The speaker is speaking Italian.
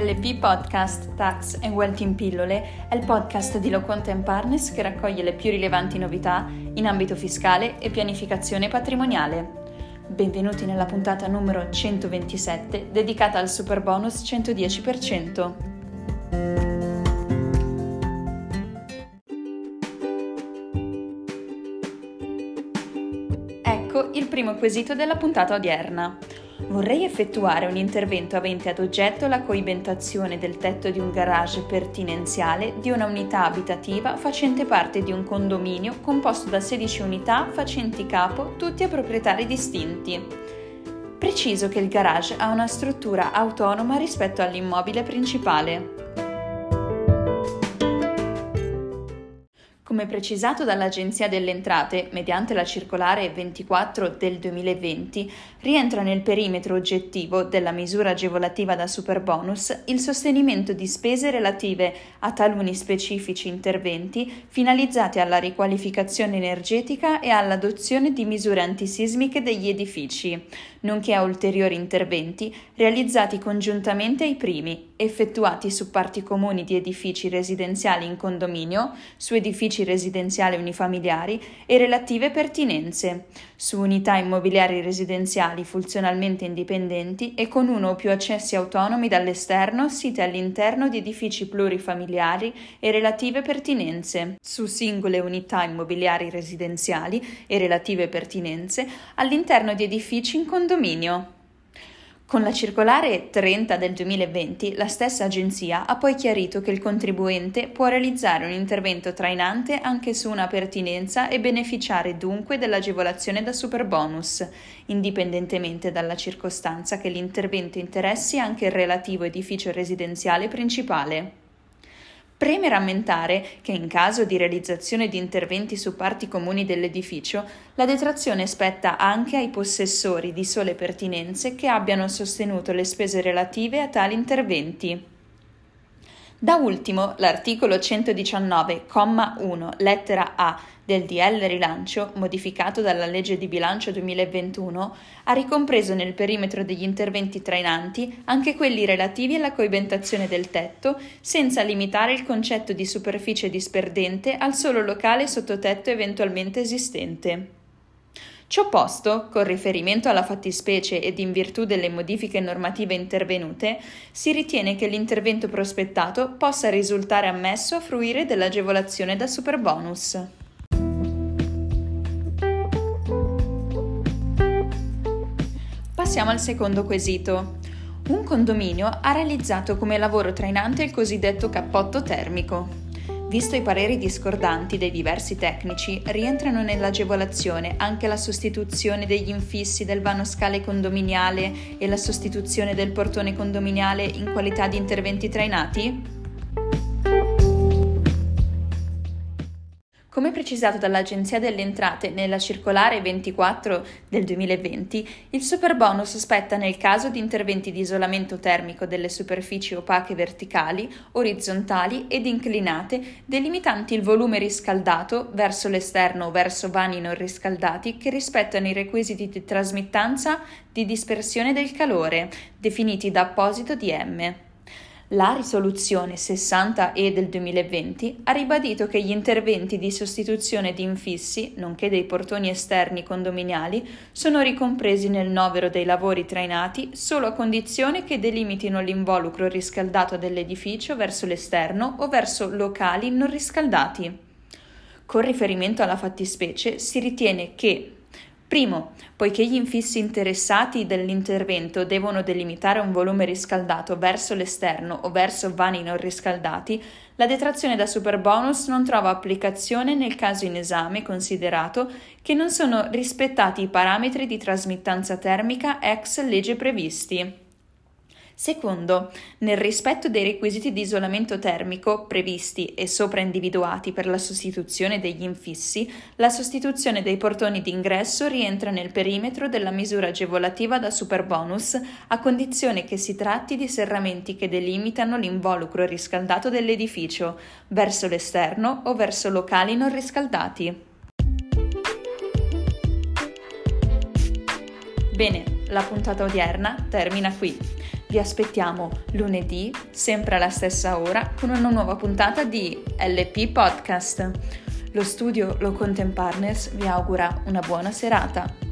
LP Podcast Tax and Wealth in Pillole è il podcast di Loconte Partners che raccoglie le più rilevanti novità in ambito fiscale e pianificazione patrimoniale. Benvenuti nella puntata numero 127 dedicata al super bonus 110%. Ecco il primo quesito della puntata odierna. Vorrei effettuare un intervento avente ad oggetto la coibentazione del tetto di un garage pertinenziale di una unità abitativa facente parte di un condominio composto da 16 unità facenti capo tutti a proprietari distinti. Preciso che il garage ha una struttura autonoma rispetto all'immobile principale. Come precisato dall'Agenzia delle Entrate, mediante la circolare 24 del 2020, rientra nel perimetro oggettivo della misura agevolativa da superbonus il sostenimento di spese relative a taluni specifici interventi finalizzati alla riqualificazione energetica e all'adozione di misure antisismiche degli edifici, nonché a ulteriori interventi realizzati congiuntamente ai primi, effettuati su parti comuni di edifici residenziali in condominio, su edifici residenziali unifamiliari e relative pertinenze, su unità immobiliari residenziali funzionalmente indipendenti e con uno o più accessi autonomi dall'esterno siti all'interno di edifici plurifamiliari e relative pertinenze, su singole unità immobiliari residenziali e relative pertinenze all'interno di edifici in condominio condominio. Con la circolare 30 del 2020, la stessa agenzia ha poi chiarito che il contribuente può realizzare un intervento trainante anche su una pertinenza e beneficiare dunque dell'agevolazione da superbonus, indipendentemente dalla circostanza che l'intervento interessi anche il relativo edificio residenziale principale. Preme rammentare che in caso di realizzazione di interventi su parti comuni dell'edificio, la detrazione spetta anche ai possessori di sole pertinenze che abbiano sostenuto le spese relative a tali interventi. Da ultimo, l'articolo 119,1 lettera A del DL Rilancio, modificato dalla legge di bilancio 2021, ha ricompreso nel perimetro degli interventi trainanti anche quelli relativi alla coibentazione del tetto, senza limitare il concetto di superficie disperdente al solo locale sottotetto eventualmente esistente. Ciò posto, con riferimento alla fattispecie ed in virtù delle modifiche normative intervenute, si ritiene che l'intervento prospettato possa risultare ammesso a fruire dell'agevolazione da superbonus. Passiamo al secondo quesito. Un condominio ha realizzato come lavoro trainante il cosiddetto cappotto termico. Visto i pareri discordanti dei diversi tecnici, rientrano nell'agevolazione anche la sostituzione degli infissi del vano scale condominiale e la sostituzione del portone condominiale in qualità di interventi trainati? Come precisato dall'Agenzia delle Entrate nella circolare 24 del 2020, il superbonus spetta nel caso di interventi di isolamento termico delle superfici opache verticali, orizzontali ed inclinate, delimitanti il volume riscaldato verso l'esterno o verso vani non riscaldati che rispettano i requisiti di trasmittanza di dispersione del calore, definiti da apposito DM. La risoluzione 60E del 2020 ha ribadito che gli interventi di sostituzione di infissi, nonché dei portoni esterni condominiali, sono ricompresi nel novero dei lavori trainati solo a condizione che delimitino l'involucro riscaldato dell'edificio verso l'esterno o verso locali non riscaldati. Con riferimento alla fattispecie si ritiene che Primo, poiché gli infissi interessati dell'intervento devono delimitare un volume riscaldato verso l'esterno o verso vani non riscaldati, la detrazione da superbonus non trova applicazione nel caso in esame considerato che non sono rispettati i parametri di trasmittanza termica ex legge previsti. Secondo, nel rispetto dei requisiti di isolamento termico previsti e sopra individuati per la sostituzione degli infissi, la sostituzione dei portoni d'ingresso rientra nel perimetro della misura agevolativa da superbonus a condizione che si tratti di serramenti che delimitano l'involucro riscaldato dell'edificio verso l'esterno o verso locali non riscaldati. Bene, la puntata odierna termina qui. Vi aspettiamo lunedì, sempre alla stessa ora, con una nuova puntata di LP Podcast. Lo studio Low Content Partners vi augura una buona serata.